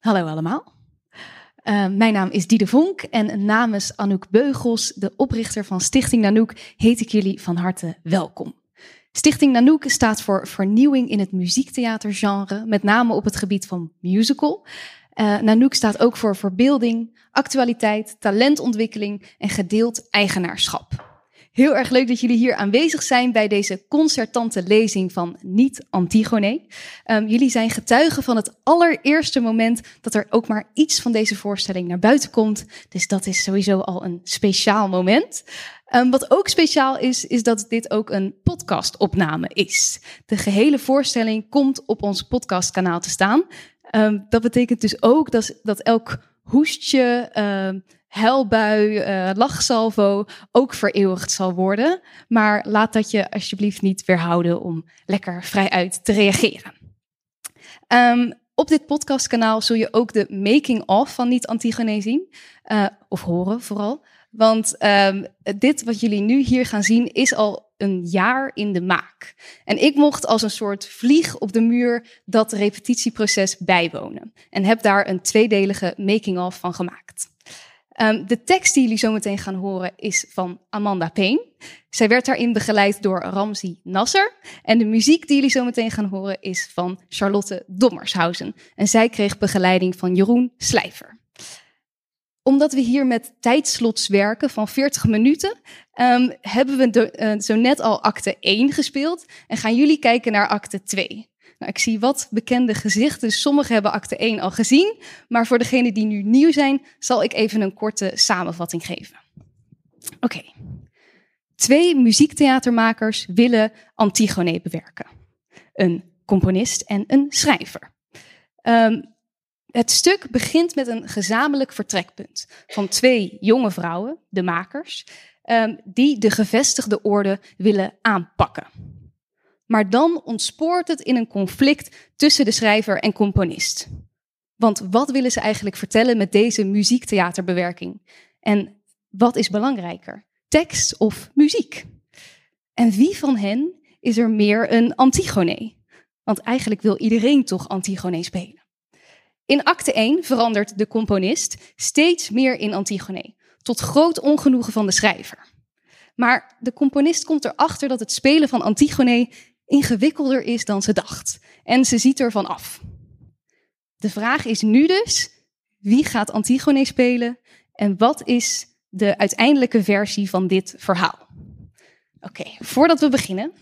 Hallo allemaal. Uh, mijn naam is Diede Vonk en namens Anouk Beugels, de oprichter van Stichting Nanook, heet ik jullie van harte welkom. Stichting Nanook staat voor vernieuwing in het muziektheatergenre, met name op het gebied van musical. Uh, staat ook voor verbeelding, actualiteit, talentontwikkeling en gedeeld eigenaarschap. Heel erg leuk dat jullie hier aanwezig zijn bij deze concertante lezing van Niet Antigone. Um, jullie zijn getuigen van het allereerste moment dat er ook maar iets van deze voorstelling naar buiten komt. Dus dat is sowieso al een speciaal moment. Um, wat ook speciaal is, is dat dit ook een podcastopname is. De gehele voorstelling komt op ons podcastkanaal te staan. Um, dat betekent dus ook dat, dat elk hoestje, helbui, uh, lachsalvo ook vereeuwigd zal worden. Maar laat dat je alsjeblieft niet weerhouden om lekker vrijuit te reageren. Um, op dit podcastkanaal zul je ook de making-of van Niet Antigone zien. Uh, of horen vooral. Want um, dit wat jullie nu hier gaan zien is al een jaar in de maak. En ik mocht als een soort vlieg op de muur dat repetitieproces bijwonen. En heb daar een tweedelige making-of van gemaakt. Um, de tekst die jullie zo meteen gaan horen is van Amanda Payne. Zij werd daarin begeleid door Ramzi Nasser. En de muziek die jullie zo meteen gaan horen is van Charlotte Dommershausen. En zij kreeg begeleiding van Jeroen Slijver omdat we hier met tijdslots werken van 40 minuten, um, hebben we de, uh, zo net al acte 1 gespeeld en gaan jullie kijken naar acte 2. Nou, ik zie wat bekende gezichten. Sommigen hebben acte 1 al gezien, maar voor degenen die nu nieuw zijn, zal ik even een korte samenvatting geven. Oké. Twee muziektheatermakers willen Antigone bewerken. Een componist en een schrijver. Um, het stuk begint met een gezamenlijk vertrekpunt van twee jonge vrouwen, de makers, um, die de gevestigde orde willen aanpakken. Maar dan ontspoort het in een conflict tussen de schrijver en componist. Want wat willen ze eigenlijk vertellen met deze muziektheaterbewerking? En wat is belangrijker, tekst of muziek? En wie van hen is er meer een Antigone? Want eigenlijk wil iedereen toch Antigone spelen. In acte 1 verandert de componist steeds meer in Antigone, tot groot ongenoegen van de schrijver. Maar de componist komt erachter dat het spelen van Antigone ingewikkelder is dan ze dacht. En ze ziet ervan af. De vraag is nu dus, wie gaat Antigone spelen en wat is de uiteindelijke versie van dit verhaal? Oké, voordat we beginnen,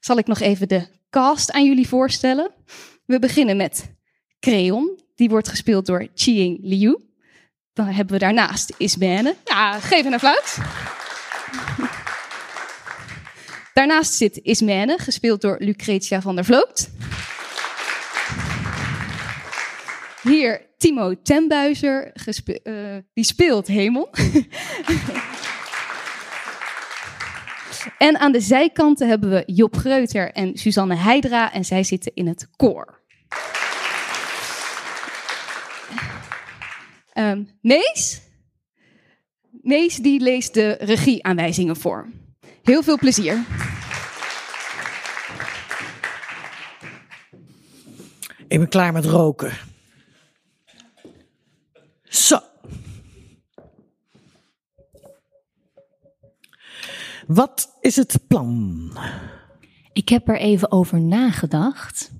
zal ik nog even de cast aan jullie voorstellen. We beginnen met Creon, die wordt gespeeld door Chiying Liu. Dan hebben we daarnaast Ismene. Ja, geef een applaus. Daarnaast zit Ismene, gespeeld door Lucretia van der Vloot. Hier Timo Tenbuizer, uh, die speelt Hemel. en aan de zijkanten hebben we Job Greuter en Suzanne Heidra en zij zitten in het koor. Um, Mees? Mees die leest de regieaanwijzingen voor. Heel veel plezier. Ik ben klaar met roken. Zo. Wat is het plan? Ik heb er even over nagedacht.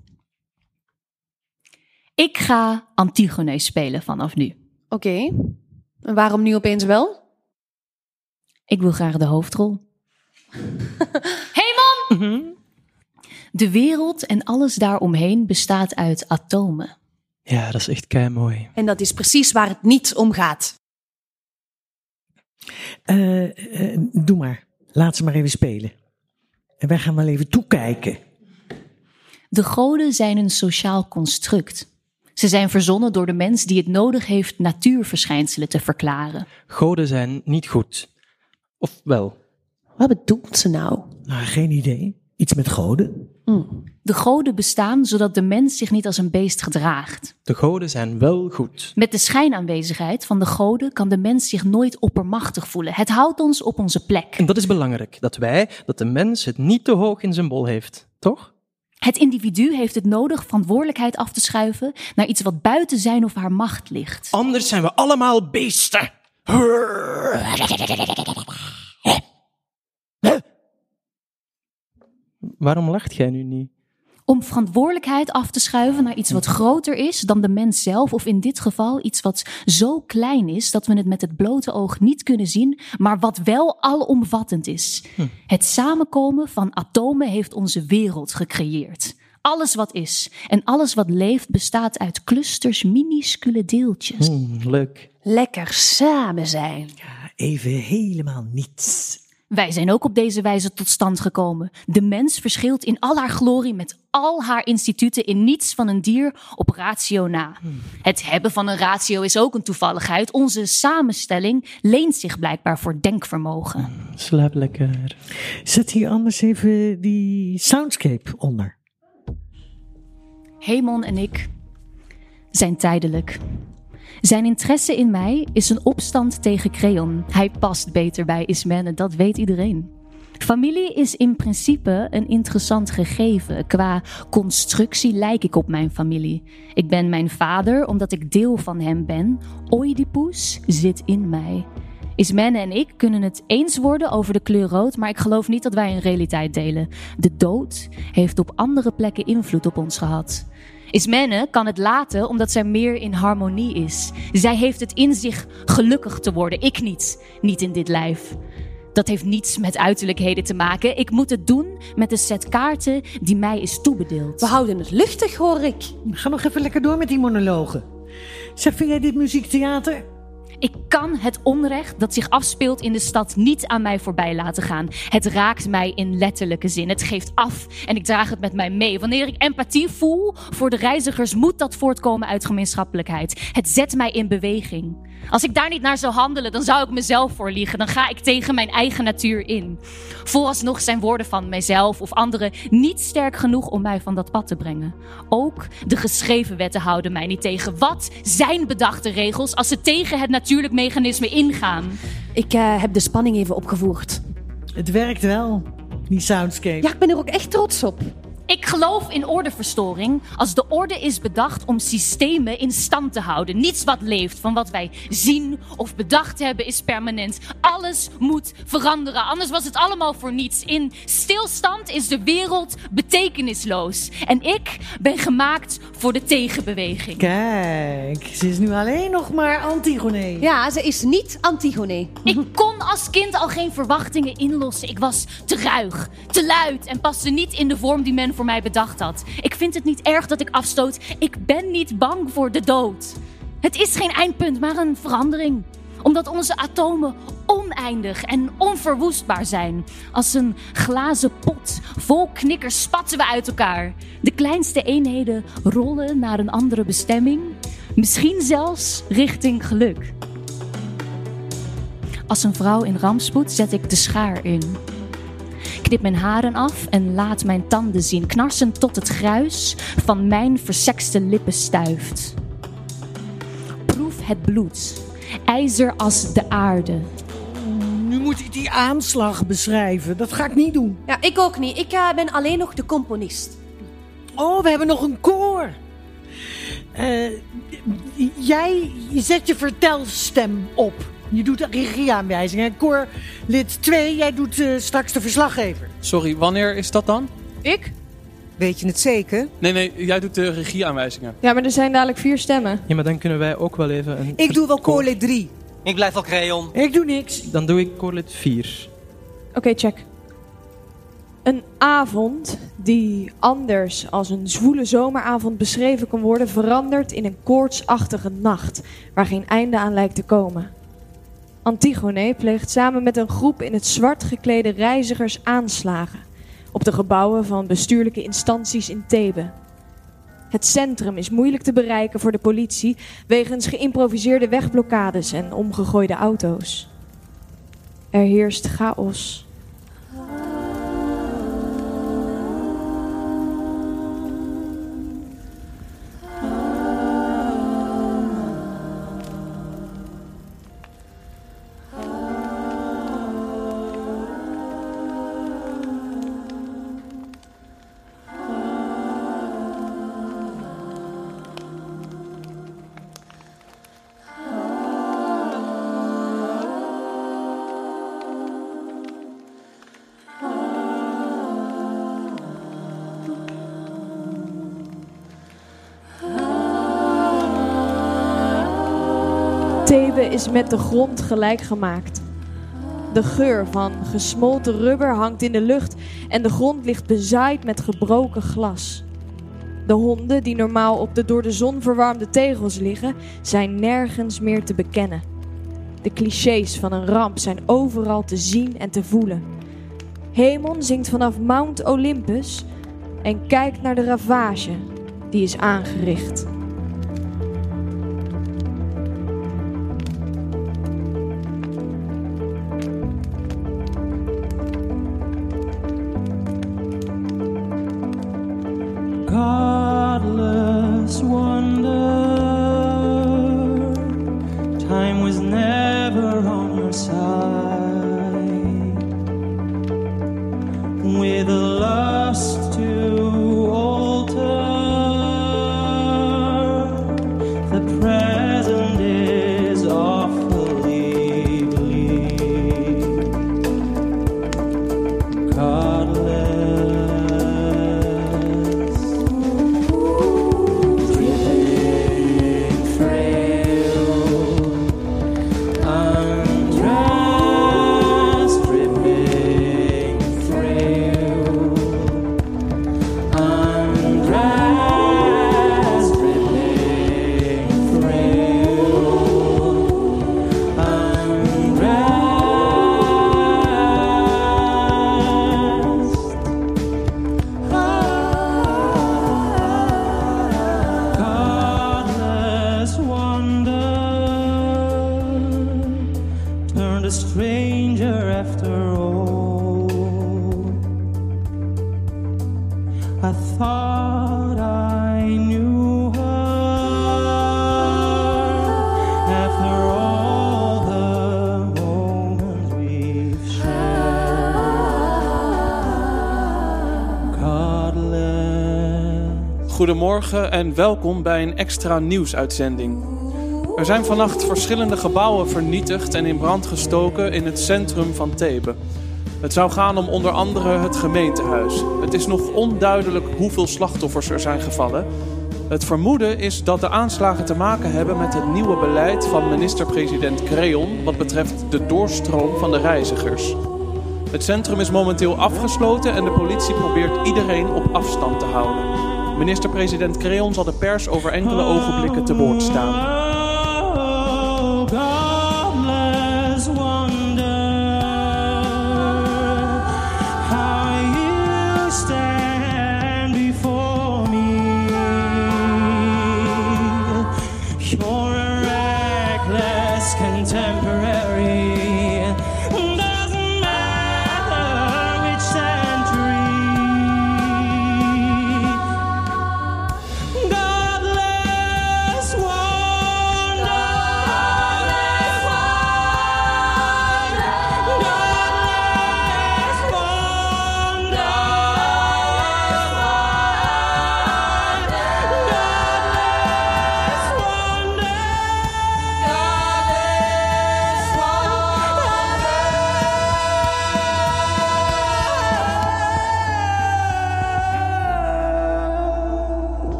Ik ga Antigone spelen vanaf nu. Oké. Okay. En waarom nu opeens wel? Ik wil graag de hoofdrol. De wereld en alles daaromheen bestaat uit atomen. Ja, dat is echt kei mooi. En dat is precies waar het niet om gaat. Uh, uh, doe maar. Laat ze maar even spelen. En wij gaan wel even toekijken. De goden zijn een sociaal construct. Ze zijn verzonnen door de mens die het nodig heeft natuurverschijnselen te verklaren. Goden zijn niet goed. Of wel? Wat bedoelt ze nou? Nou, geen idee. Iets met goden? Mm. De goden bestaan zodat de mens zich niet als een beest gedraagt. De goden zijn wel goed. Met de schijnaanwezigheid van de goden kan de mens zich nooit oppermachtig voelen. Het houdt ons op onze plek. En dat is belangrijk, dat wij, dat de mens het niet te hoog in zijn bol heeft, toch? Het individu heeft het nodig verantwoordelijkheid af te schuiven naar iets wat buiten zijn of haar macht ligt. Anders zijn we allemaal beesten. Waarom lacht jij nu niet? Om verantwoordelijkheid af te schuiven naar iets wat groter is dan de mens zelf, of in dit geval iets wat zo klein is dat we het met het blote oog niet kunnen zien, maar wat wel alomvattend is. Het samenkomen van atomen heeft onze wereld gecreëerd. Alles wat is en alles wat leeft bestaat uit clusters minuscule deeltjes. Hmm, leuk. Lekker samen zijn. Even helemaal niets. Wij zijn ook op deze wijze tot stand gekomen. De mens verschilt in al haar glorie met al haar instituten in niets van een dier op ratio na. Het hebben van een ratio is ook een toevalligheid. Onze samenstelling leent zich blijkbaar voor denkvermogen. Slaap lekker. Zet hier anders even die soundscape onder. Hemon en ik zijn tijdelijk. Zijn interesse in mij is een opstand tegen Creon. Hij past beter bij Ismene, dat weet iedereen. Familie is in principe een interessant gegeven. Qua constructie lijk ik op mijn familie. Ik ben mijn vader omdat ik deel van hem ben. Oedipus zit in mij. Ismene en ik kunnen het eens worden over de kleur rood, maar ik geloof niet dat wij een realiteit delen. De dood heeft op andere plekken invloed op ons gehad. Ismene kan het laten omdat zij meer in harmonie is. Zij heeft het in zich gelukkig te worden. Ik niet. Niet in dit lijf. Dat heeft niets met uiterlijkheden te maken. Ik moet het doen met de set kaarten die mij is toebedeeld. We houden het luchtig, hoor ik. Ga nog even lekker door met die monologen. Zeg, vind jij dit muziektheater? Ik kan het onrecht dat zich afspeelt in de stad niet aan mij voorbij laten gaan. Het raakt mij in letterlijke zin. Het geeft af en ik draag het met mij mee. Wanneer ik empathie voel voor de reizigers, moet dat voortkomen uit gemeenschappelijkheid. Het zet mij in beweging. Als ik daar niet naar zou handelen, dan zou ik mezelf voorliegen. Dan ga ik tegen mijn eigen natuur in. Vooralsnog zijn woorden van mijzelf of anderen niet sterk genoeg om mij van dat pad te brengen. Ook de geschreven wetten houden mij niet tegen. Wat zijn bedachte regels als ze tegen het natuurlijk mechanisme ingaan? Ik eh, heb de spanning even opgevoerd. Het werkt wel, die soundscape. Ja, ik ben er ook echt trots op. Ik geloof in ordeverstoring als de orde is bedacht om systemen in stand te houden. Niets wat leeft, van wat wij zien of bedacht hebben, is permanent. Alles moet veranderen, anders was het allemaal voor niets. In stilstand is de wereld betekenisloos. En ik ben gemaakt voor de tegenbeweging. Kijk, ze is nu alleen nog maar Antigone. Ja, ze is niet Antigone. Ik kon als kind al geen verwachtingen inlossen. Ik was te ruig, te luid en paste niet in de vorm die men voor mij bedacht had. Ik vind het niet erg dat ik afstoot. Ik ben niet bang voor de dood. Het is geen eindpunt, maar een verandering. Omdat onze atomen oneindig en onverwoestbaar zijn. Als een glazen pot vol knikkers spatten we uit elkaar. De kleinste eenheden rollen naar een andere bestemming. Misschien zelfs richting geluk. Als een vrouw in rampspoed zet ik de schaar in. Knip mijn haren af en laat mijn tanden zien, knarsend tot het gruis van mijn versekste lippen stuift. Proef het bloed, ijzer als de aarde. Nu moet ik die aanslag beschrijven. Dat ga ik niet doen. Ja, ik ook niet. Ik eh, ben alleen nog de componist. Oh, we hebben nog een koor. Eh, jij zet je vertelstem op. Je doet de regieaanwijzingen. Koor lid 2, jij doet eh, straks de verslaggever. Sorry, wanneer is dat dan? Ik? Weet je het zeker? Nee, nee, jij doet de regieaanwijzingen. Ja, maar er zijn dadelijk vier stemmen. Ja, maar dan kunnen wij ook wel even een... Ik doe wel koorlid 3. Ik blijf wel crayon. Ik doe niks. Dan doe ik koorlid 4. Oké, check. Een avond die anders als een zwoele zomeravond beschreven kan worden, verandert in een koortsachtige nacht waar geen einde aan lijkt te komen. Antigone pleegt samen met een groep in het zwart geklede reizigers aanslagen op de gebouwen van bestuurlijke instanties in Thebe. Het centrum is moeilijk te bereiken voor de politie wegens geïmproviseerde wegblokkades en omgegooide auto's. Er heerst chaos. Is met de grond gelijk gemaakt. De geur van gesmolten rubber hangt in de lucht en de grond ligt bezaaid met gebroken glas. De honden die normaal op de door de zon verwarmde tegels liggen, zijn nergens meer te bekennen. De clichés van een ramp zijn overal te zien en te voelen. Hemon zingt vanaf Mount Olympus en kijkt naar de ravage die is aangericht. A stranger after all. I thought I knew her after all the moments we've. Godless. Goedemorgen en welkom bij een extra nieuwsuitzending. Er zijn vannacht verschillende gebouwen vernietigd en in brand gestoken in het centrum van Thebe. Het zou gaan om onder andere het gemeentehuis. Het is nog onduidelijk hoeveel slachtoffers er zijn gevallen. Het vermoeden is dat de aanslagen te maken hebben met het nieuwe beleid van minister-president Creon wat betreft de doorstroom van de reizigers. Het centrum is momenteel afgesloten en de politie probeert iedereen op afstand te houden. Minister-president Creon zal de pers over enkele ogenblikken te woord staan. Reckless contemporary.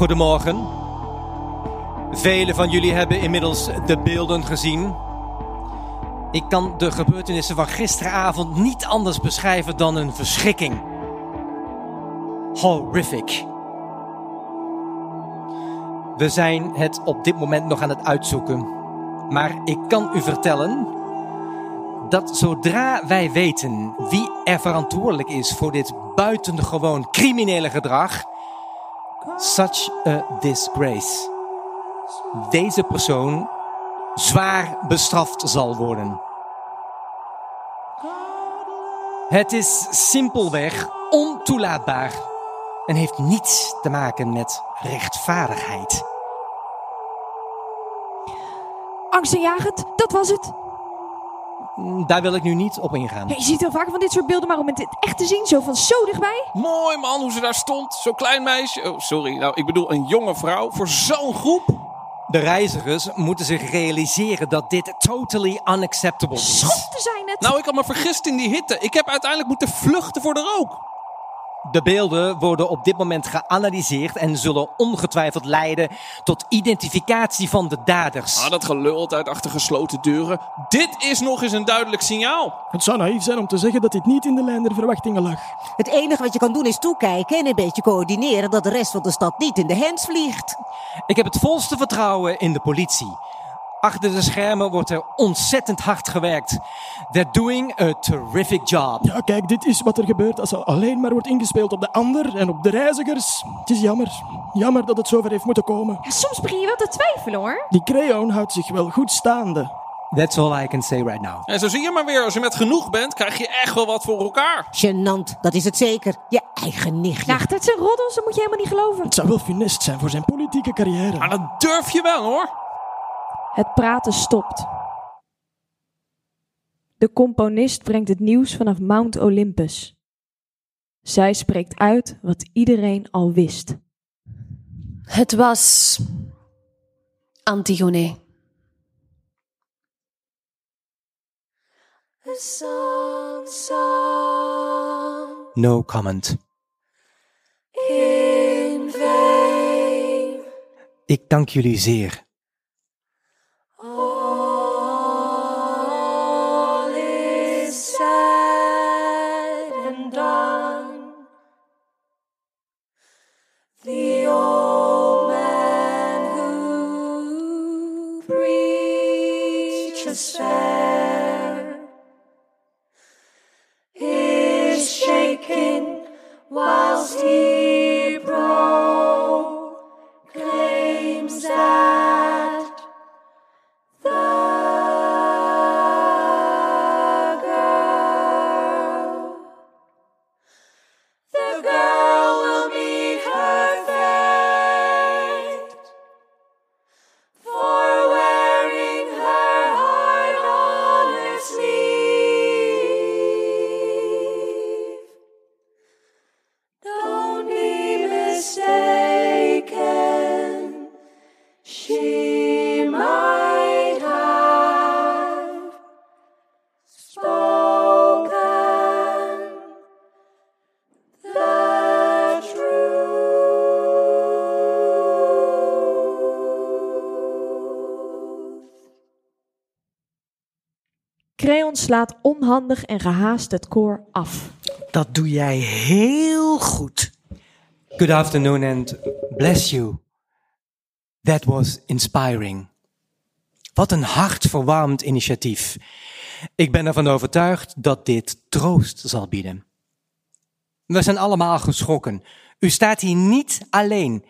Goedemorgen. Velen van jullie hebben inmiddels de beelden gezien. Ik kan de gebeurtenissen van gisteravond niet anders beschrijven dan een verschrikking. Horrific. We zijn het op dit moment nog aan het uitzoeken. Maar ik kan u vertellen dat zodra wij weten wie er verantwoordelijk is voor dit buitengewoon criminele gedrag, such a disgrace. Deze persoon zwaar bestraft zal worden. Het is simpelweg ontoelaatbaar en heeft niets te maken met rechtvaardigheid. Angstaanjagend, dat was het. Daar wil ik nu niet op ingaan. Ja, je ziet heel vaak van dit soort beelden, maar om het echt te zien, zo van zo dichtbij. Mooi man, hoe ze daar stond. Zo'n klein meisje. Oh, sorry. Nou, ik bedoel een jonge vrouw voor zo'n groep. De reizigers moeten zich realiseren dat dit totally unacceptable is. Schotten zijn het. Nou, ik had me vergist in die hitte. Ik heb uiteindelijk moeten vluchten voor de rook. De beelden worden op dit moment geanalyseerd en zullen ongetwijfeld leiden tot identificatie van de daders. Ah, dat gelul uit achter gesloten deuren. Dit is nog eens een duidelijk signaal. Het zou naïef zijn om te zeggen dat dit niet in de lijn der verwachtingen lag. Het enige wat je kan doen is toekijken en een beetje coördineren dat de rest van de stad niet in de hens vliegt. Ik heb het volste vertrouwen in de politie. Achter de schermen wordt er ontzettend hard gewerkt. They're doing a terrific job. Ja, kijk, dit is wat er gebeurt als er alleen maar wordt ingespeeld op de ander en op de reizigers. Het is jammer. Jammer dat het zover heeft moeten komen. Ja, soms begin je wel te twijfelen hoor. Die Creon houdt zich wel goed staande. That's all I can say right now. En zo zie je maar weer, als je met genoeg bent, krijg je echt wel wat voor elkaar. Gênant, dat is het zeker. Je eigen nichtje. Ja, dat zijn roddels, dat moet je helemaal niet geloven. Het zou wel funest zijn voor zijn politieke carrière. Maar dat durf je wel hoor. Het praten stopt. De componist brengt het nieuws vanaf Mount Olympus. Zij spreekt uit wat iedereen al wist. Het was Antigone. A song, song No comment. in vain. Ik dank jullie zeer. The old man who preaches fair is shaken whilst he slaat onhandig en gehaast het koor af. Dat doe jij heel goed. Good afternoon and bless you. That was inspiring. Wat een hartverwarmend initiatief. Ik ben ervan overtuigd dat dit troost zal bieden. We zijn allemaal geschrokken. U staat hier niet alleen.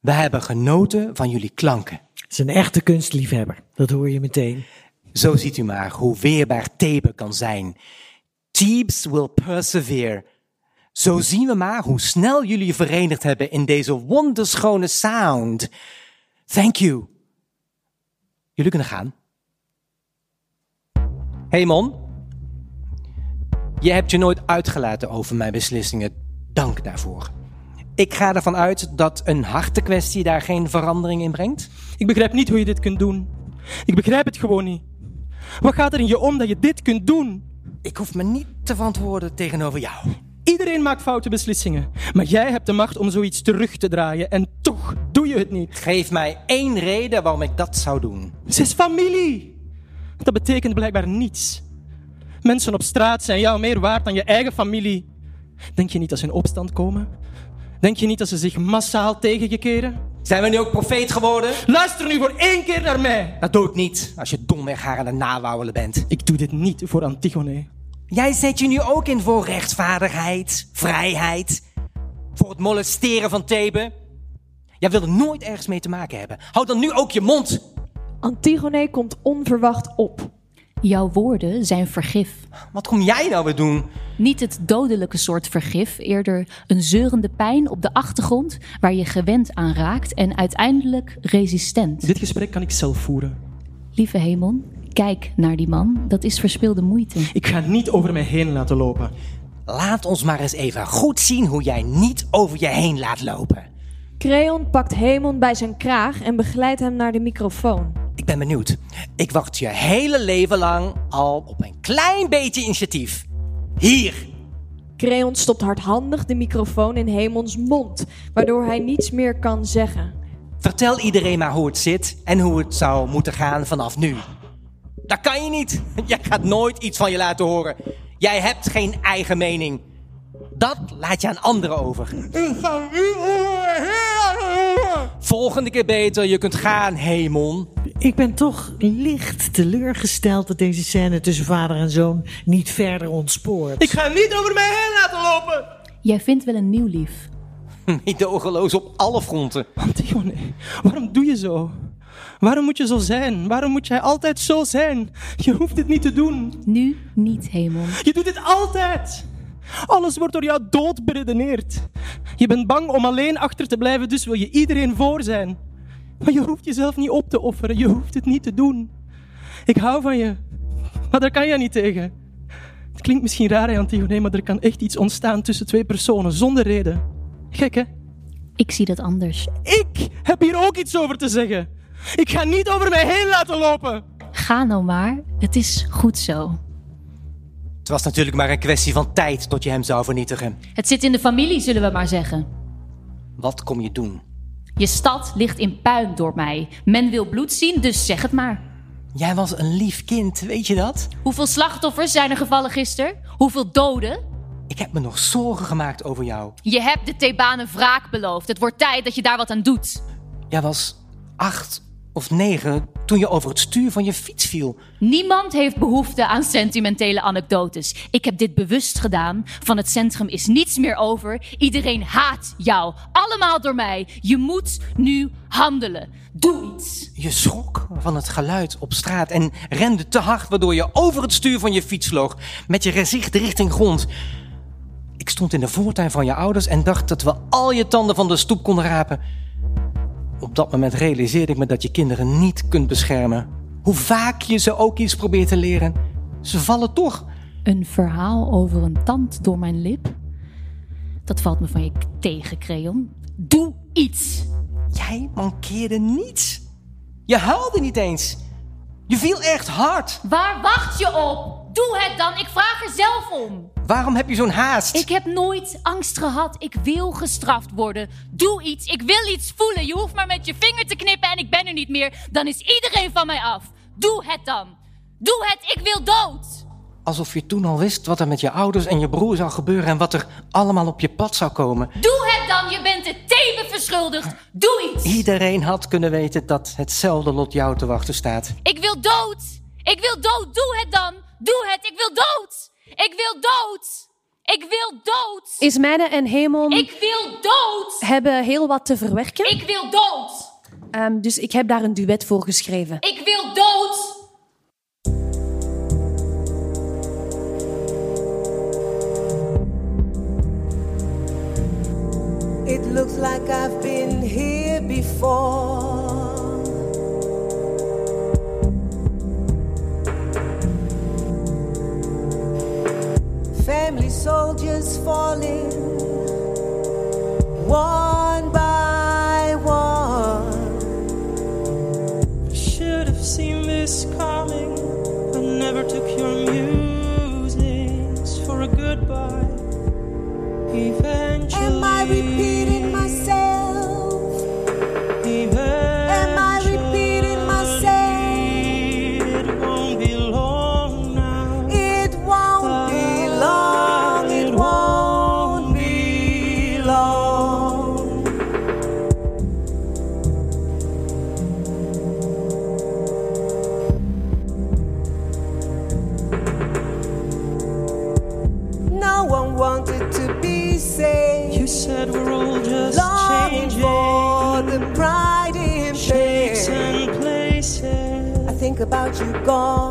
We hebben genoten van jullie klanken. Het is een echte kunstliefhebber. Dat hoor je meteen. Zo ziet u maar hoe weerbaar Thebe kan zijn. Thebes will persevere. Zo zien we maar hoe snel jullie je verenigd hebben in deze wonderschone sound. Thank you. Jullie kunnen gaan. Hey Mon. Je hebt je nooit uitgelaten over mijn beslissingen. Dank daarvoor. Ik ga ervan uit dat een hartekwestie daar geen verandering in brengt. Ik begrijp niet hoe je dit kunt doen. Ik begrijp het gewoon niet. Wat gaat er in je om dat je dit kunt doen? Ik hoef me niet te verantwoorden tegenover jou. Iedereen maakt foute beslissingen. Maar jij hebt de macht om zoiets terug te draaien. En toch doe je het niet. Geef mij één reden waarom ik dat zou doen. Ze is familie. Dat betekent blijkbaar niets. Mensen op straat zijn jou meer waard dan je eigen familie. Denk je niet dat ze in opstand komen? Denk je niet dat ze zich massaal tegen je keren? Zijn we nu ook profeet geworden? Luister nu voor één keer naar mij. Dat doe ik niet, als je domweg haar aan het nawouwelen bent. Ik doe dit niet voor Antigone. Jij zet je nu ook in voor rechtvaardigheid, vrijheid, voor het molesteren van Thebe. Jij wil er nooit ergens mee te maken hebben. Houd dan nu ook je mond. Antigone komt onverwacht op. Jouw woorden zijn vergif. Wat kom jij nou weer doen? Niet het dodelijke soort vergif, eerder een zeurende pijn op de achtergrond waar je gewend aan raakt en uiteindelijk resistent. Dit gesprek kan ik zelf voeren. Lieve Hemon, kijk naar die man. Dat is verspilde moeite. Ik ga niet over mij heen laten lopen. Laat ons maar eens even goed zien hoe jij niet over je heen laat lopen. Creon pakt Hemon bij zijn kraag en begeleidt hem naar de microfoon. Ik ben benieuwd. Ik wacht je hele leven lang al op een klein beetje initiatief. Hier. Creon stopt hardhandig de microfoon in Hemons mond, waardoor hij niets meer kan zeggen. Vertel iedereen maar hoe het zit en hoe het zou moeten gaan vanaf nu. Dat kan je niet. Jij gaat nooit iets van je laten horen. Jij hebt geen eigen mening. Dat laat je aan anderen over. Volgende keer beter, je kunt gaan, Hemon. Ik ben toch licht teleurgesteld dat deze scène tussen vader en zoon niet verder ontspoort. Ik ga niet over mij heen laten lopen. Jij vindt wel een nieuw lief. Meedogenloos op alle fronten. Antigone, waarom doe je zo? Waarom moet je zo zijn? Waarom moet jij altijd zo zijn? Je hoeft dit niet te doen. Nu niet, Hemon. Je doet dit altijd. Alles wordt door jou dood beredeneerd. Je bent bang om alleen achter te blijven, dus wil je iedereen voor zijn. Maar je hoeft jezelf niet op te offeren. Je hoeft het niet te doen. Ik hou van je. Maar daar kan je niet tegen. Het klinkt misschien raar, hè, Antigone, maar er kan echt iets ontstaan tussen twee personen zonder reden. Gek, hè? Ik zie dat anders. Ik heb hier ook iets over te zeggen. Ik ga niet over mij heen laten lopen. Ga nou maar. Het is goed zo. Het was natuurlijk maar een kwestie van tijd tot je hem zou vernietigen. Het zit in de familie, zullen we maar zeggen. Wat kom je doen? Je stad ligt in puin door mij. Men wil bloed zien, dus zeg het maar. Jij was een lief kind, weet je dat? Hoeveel slachtoffers zijn er gevallen gisteren? Hoeveel doden? Ik heb me nog zorgen gemaakt over jou. Je hebt de Thebanen wraak beloofd. Het wordt tijd dat je daar wat aan doet. Jij was acht of negen toen je over het stuur van je fiets viel. Niemand heeft behoefte aan sentimentele anekdotes. Ik heb dit bewust gedaan. Van het centrum is niets meer over. Iedereen haat jou. Allemaal door mij. Je moet nu handelen. Doe iets. Je schrok van het geluid op straat en rende te hard, waardoor je over het stuur van je fiets vloog, met je gezicht richting grond. Ik stond in de voortuin van je ouders en dacht dat we al je tanden van de stoep konden rapen. Op dat moment realiseerde ik me dat je kinderen niet kunt beschermen. Hoe vaak je ze ook iets probeert te leren, ze vallen toch. Een verhaal over een tand door mijn lip? Dat valt me van je tegen, Creon. Doe iets. Jij mankeerde niets. Je huilde niet eens. Je viel echt hard. Waar wacht je op? Doe het dan, ik vraag er zelf om. Waarom heb je zo'n haast? Ik heb nooit angst gehad. Ik wil gestraft worden. Doe iets. Ik wil iets voelen. Je hoeft maar met je vinger te knippen en ik ben er niet meer. Dan is iedereen van mij af. Doe het dan. Doe het. Ik wil dood. Alsof je toen al wist wat er met je ouders en je broer zou gebeuren en wat er allemaal op je pad zou komen. Doe het dan. Je bent het Thebe verschuldigd. Doe iets. Iedereen had kunnen weten dat hetzelfde lot jou te wachten staat. Ik wil dood. Ik wil dood. Doe het dan. Doe het. Ik wil dood. Ik wil dood. Ik wil dood. Ismene en Hemon Ik wil dood. hebben heel wat te verwerken. Ik wil dood. Ehm, dus ik heb daar een duet voor geschreven. Ik wil dood. It looks like I've been here before. Family soldiers falling one by one. Should have seen this coming. I never took your musings for a goodbye. Eventually, about you gone.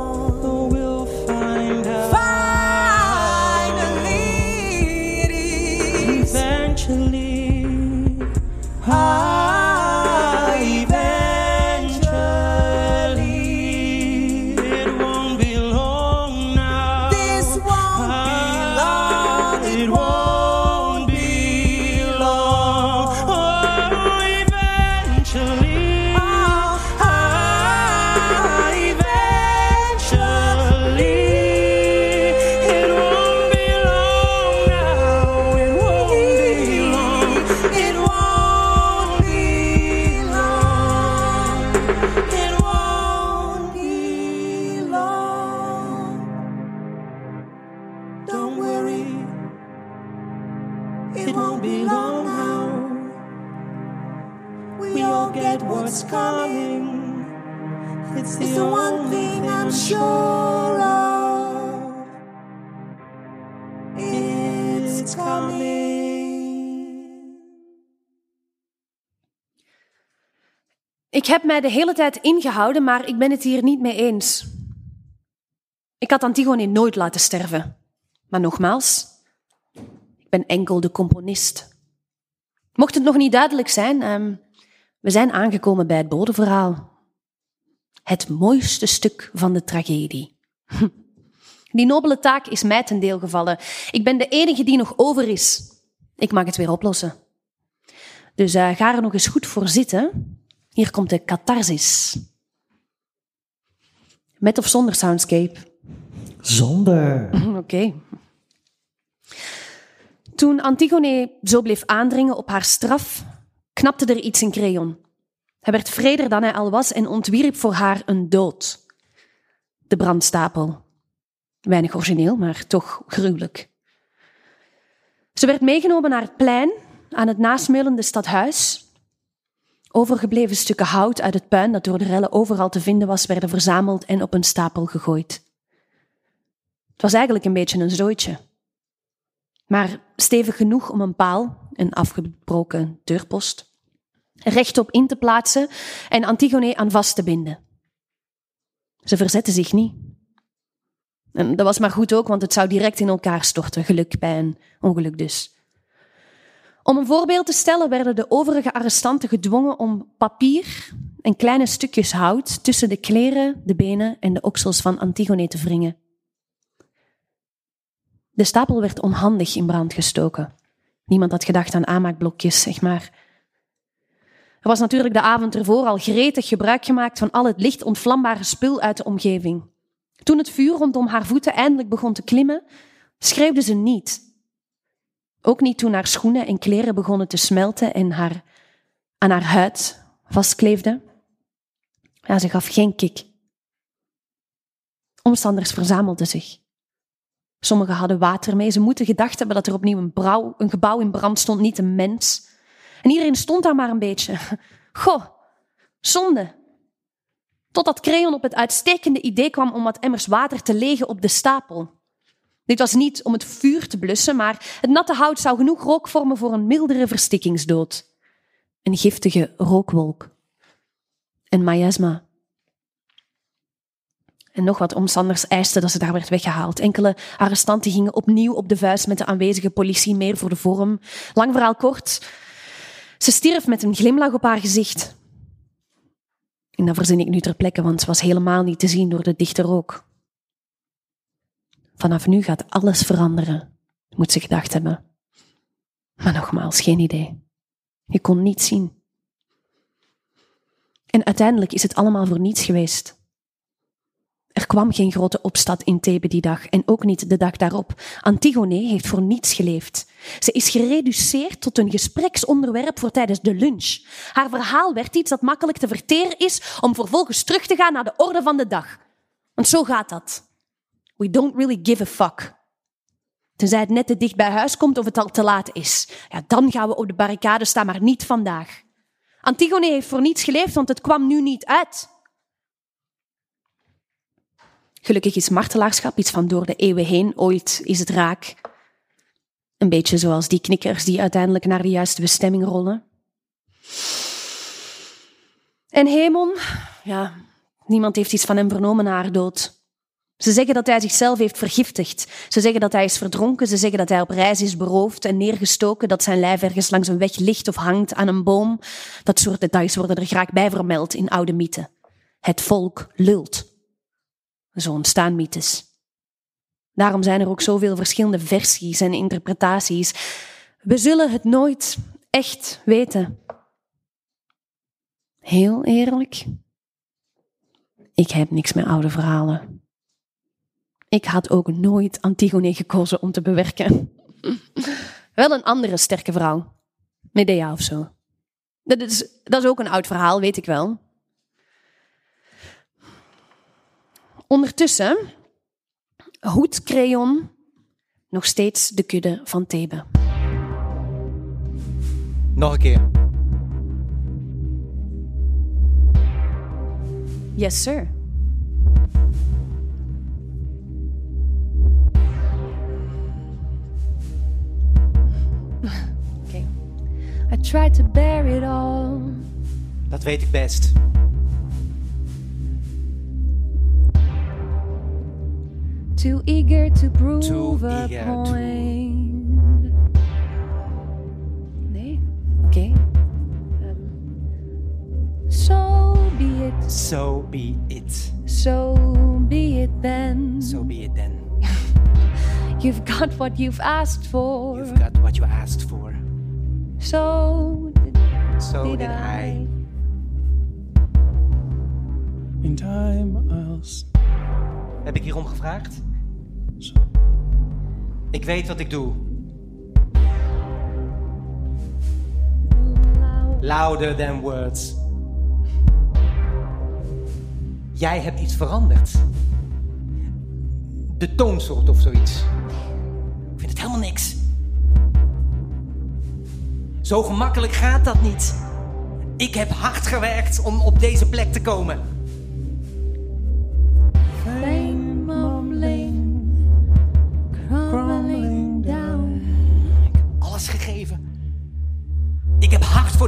We all get what's coming. It's the, it's the one thing I'm sure of. It's coming. Ik heb mij de hele tijd ingehouden, maar ik ben het hier niet mee eens. Ik had Antigone nooit laten sterven. Maar nogmaals, ben enkel de componist. Mocht het nog niet duidelijk zijn, ehm, we zijn aangekomen bij het bodeverhaal. Het mooiste stuk van de tragedie. Die nobele taak is mij ten deel gevallen. Ik ben de enige die nog over is. Ik mag het weer oplossen. Dus eh, ga er nog eens goed voor zitten. Hier komt de catharsis. Met of zonder soundscape? Zonder. Oké. Toen Antigone zo bleef aandringen op haar straf, knapte er iets in Creon. Hij werd vreder dan hij al was en ontwierp voor haar een dood. De brandstapel. Weinig origineel, maar toch gruwelijk. Ze werd meegenomen naar het plein aan het nasmelende stadhuis. Overgebleven stukken hout uit het puin dat door de rellen overal te vinden was, werden verzameld en op een stapel gegooid. Het was eigenlijk een beetje een zooitje. Maar stevig genoeg om een paal, een afgebroken deurpost, rechtop in te plaatsen en Antigone aan vast te binden. Ze verzette zich niet. En dat was maar goed ook, want het zou direct in elkaar storten, geluk bij een ongeluk dus. Om een voorbeeld te stellen werden de overige arrestanten gedwongen om papier en kleine stukjes hout tussen de kleren, de benen en de oksels van Antigone te wringen. De stapel werd onhandig in brand gestoken. Niemand had gedacht aan aanmaakblokjes, zeg maar. Er was natuurlijk de avond ervoor al gretig gebruik gemaakt van al het licht ontvlambare spul uit de omgeving. Toen het vuur rondom haar voeten eindelijk begon te klimmen, schreeuwde ze niet. Ook niet toen haar schoenen en kleren begonnen te smelten en haar aan haar huid vastkleefden. Ze gaf geen kik. Omstanders verzamelden zich. Sommigen hadden water mee. Ze moeten gedacht hebben dat er opnieuw een, een gebouw in brand stond, niet een mens. En iedereen stond daar maar een beetje. Goh, zonde. Totdat Creon op het uitstekende idee kwam om wat emmers water te legen op de stapel. Dit was niet om het vuur te blussen, maar het natte hout zou genoeg rook vormen voor een mildere verstikkingsdood. Een giftige rookwolk. Een miasma. En nog wat omstanders eisten dat ze daar werd weggehaald. Enkele arrestanten gingen opnieuw op de vuist met de aanwezige politie, meer voor de vorm. Lang verhaal kort. Ze stierf met een glimlach op haar gezicht. En dat verzin ik nu ter plekke, want ze was helemaal niet te zien door de dichte rook. Vanaf nu gaat alles veranderen, moet ze gedacht hebben. Maar nogmaals, geen idee. Je kon niets zien. En uiteindelijk is het allemaal voor niets geweest. Er kwam geen grote opstand in Thebe die dag en ook niet de dag daarop. Antigone heeft voor niets geleefd. Ze is gereduceerd tot een gespreksonderwerp voor tijdens de lunch. Haar verhaal werd iets dat makkelijk te verteren is om vervolgens terug te gaan naar de orde van de dag. Want zo gaat dat. We don't really give a fuck. Tenzij het net te dicht bij huis komt of het al te laat is. Ja, dan gaan we op de barricade staan, maar niet vandaag. Antigone heeft voor niets geleefd, want het kwam nu niet uit. Gelukkig is martelaarschap iets van door de eeuwen heen. Ooit is het raak. Een beetje zoals die knikkers die uiteindelijk naar de juiste bestemming rollen. En Hemon, ja, niemand heeft iets van hem vernomen na haar dood. Ze zeggen dat hij zichzelf heeft vergiftigd. Ze zeggen dat hij is verdronken. Ze zeggen dat hij op reis is beroofd en neergestoken. Dat zijn lijf ergens langs een weg ligt of hangt aan een boom. Dat soort details worden er graag bij vermeld in oude mythen. Het volk lult. Zo ontstaan mythes. Daarom zijn er ook zoveel verschillende versies en interpretaties. We zullen het nooit echt weten. Heel eerlijk, ik heb niks met oude verhalen. Ik had ook nooit Antigone gekozen om te bewerken. Wel een andere sterke vrouw. Medea of zo. Dat is, dat is ook een oud verhaal, weet ik wel. Ondertussen hoedt Creon nog steeds de kudde van Thebe. Nog een keer. Yes, sir. okay. I tried to bear it all. Dat weet ik best. Too eager to prove Too a eager to- point. Nee? Oké. Ehm, um, so be it. So be it. So be it then. So be it then. You've got what you've asked for. You've got what you asked for. So did, So did did I. In time I'll s- Heb ik hierom gevraagd? Ik weet wat ik doe. Louder than words. Jij hebt iets veranderd. De toonsoort of zoiets. Ik vind het helemaal niks. Zo gemakkelijk gaat dat niet. Ik heb hard gewerkt om op deze plek te komen.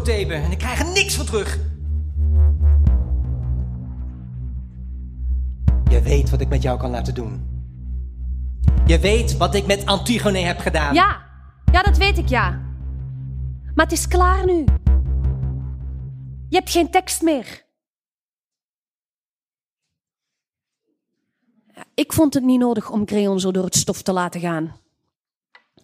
En ik krijg er niks voor terug. Je weet wat ik met jou kan laten doen. Je weet wat ik met Antigone heb gedaan. Ja, ja, dat weet ik, ja. Maar het is klaar nu. Je hebt geen tekst meer. Ik vond het niet nodig om Creon zo door het stof te laten gaan.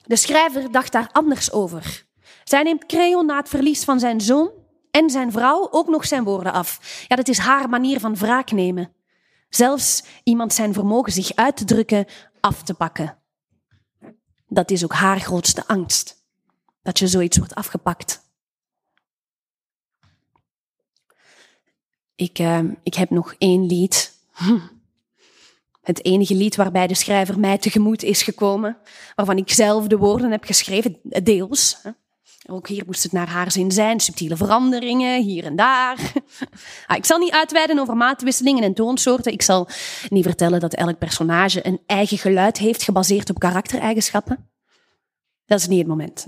De schrijver dacht daar anders over. Zij neemt Creon na het verlies van zijn zoon en zijn vrouw ook nog zijn woorden af. Ja, dat is haar manier van wraak nemen. Zelfs iemand zijn vermogen zich uit te drukken af te pakken. Dat is ook haar grootste angst. Dat je zoiets wordt afgepakt. Ik, eh, ik heb nog één lied. Het enige lied waarbij de schrijver mij tegemoet is gekomen. Waarvan ik zelf de woorden heb geschreven, deels. Ook hier moest het naar haar zin zijn. Subtiele veranderingen, hier en daar. Ah, ik zal niet uitweiden over maatwisselingen en toonsoorten. Ik zal niet vertellen dat elk personage een eigen geluid heeft gebaseerd op karaktereigenschappen. Dat is niet het moment.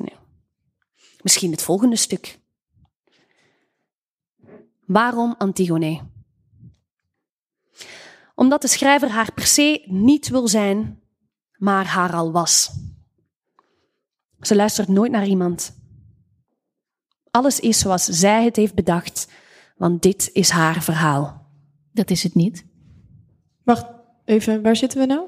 Misschien het volgende stuk. Waarom Antigone? Omdat de schrijver haar per se niet wil zijn, maar haar al was. Ze luistert nooit naar iemand. Alles is zoals zij het heeft bedacht, want dit is haar verhaal. Dat is het niet. Wacht, even, waar zitten we nou?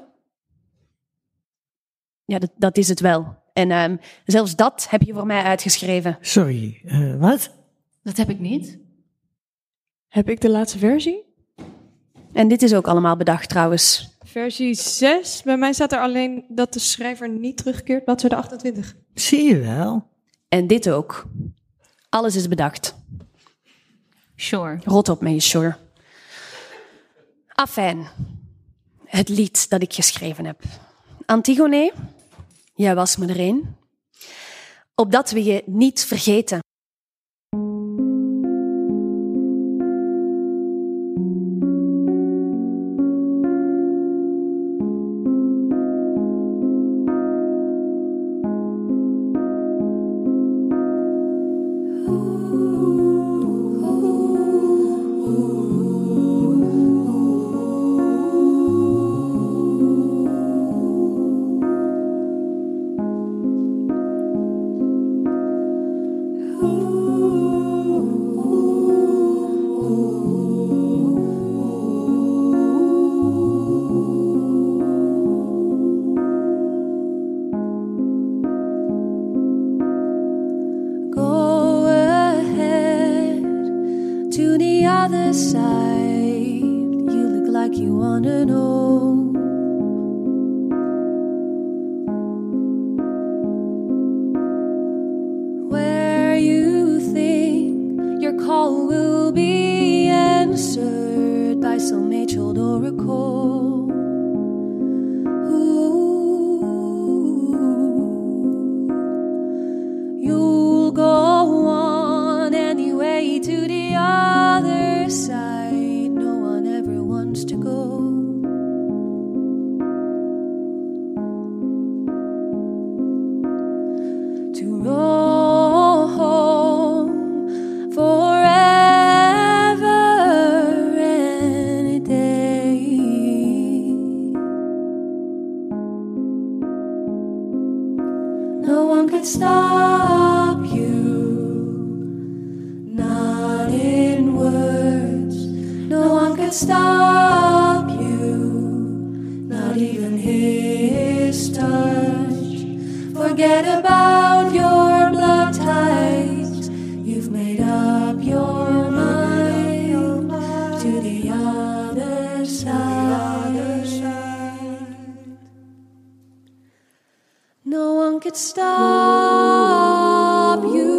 Ja, dat, dat is het wel. En ehm, zelfs dat heb je voor mij uitgeschreven. Sorry, eh, wat? Dat heb ik niet. Heb ik de laatste versie? En dit is ook allemaal bedacht trouwens. Versie 6. Bij mij staat er alleen dat de schrijver niet terugkeert, bladzijde 28. Zie je wel. En dit ook. Alles is bedacht. Sure. Rot op met je sure. Afijn. Het lied dat ik geschreven heb. Antigone, jij was me er een. Opdat we je niet vergeten. Other side. You look like you wanna know. About your blood ties. You've made up your mind to the other side. No one could stop you.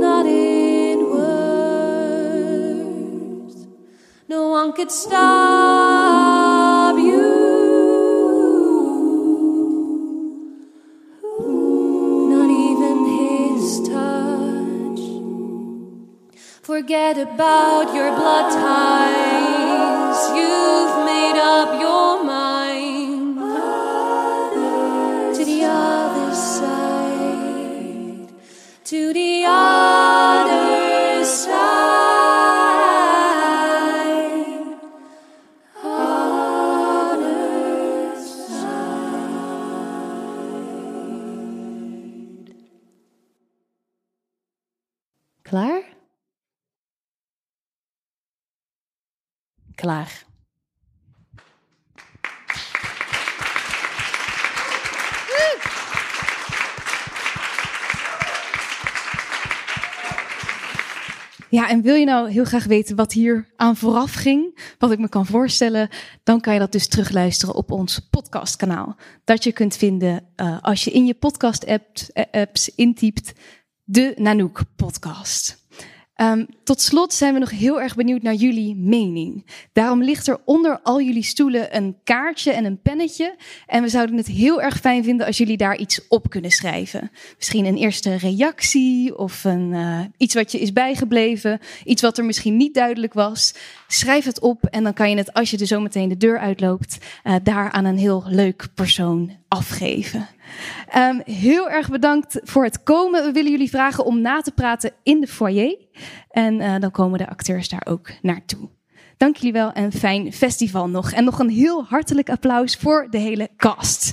Not in words. No one could stop Forget about your blood ties. Klaar. Ja, en wil je nou heel graag weten wat hier aan vooraf ging, wat ik me kan voorstellen, dan kan je dat dus terugluisteren op ons podcastkanaal. Dat je kunt vinden eh, als je in je podcast-apps apps intypt de Nanook podcast. Ehm, tot slot zijn we nog heel erg benieuwd naar jullie mening. Daarom ligt er onder al jullie stoelen een kaartje en een pennetje. En we zouden het heel erg fijn vinden als jullie daar iets op kunnen schrijven. Misschien een eerste reactie of een, eh, iets wat je is bijgebleven. Iets wat er misschien niet duidelijk was. Schrijf het op en dan kan je het als je er zo meteen de deur uitloopt, eh, daar aan een heel leuk persoon afgeven. Ehm, heel erg bedankt voor het komen. We willen jullie vragen om na te praten in de foyer. En eh, dan komen de acteurs daar ook naartoe. Dank jullie wel en fijn festival nog. En nog een heel hartelijk applaus voor de hele cast.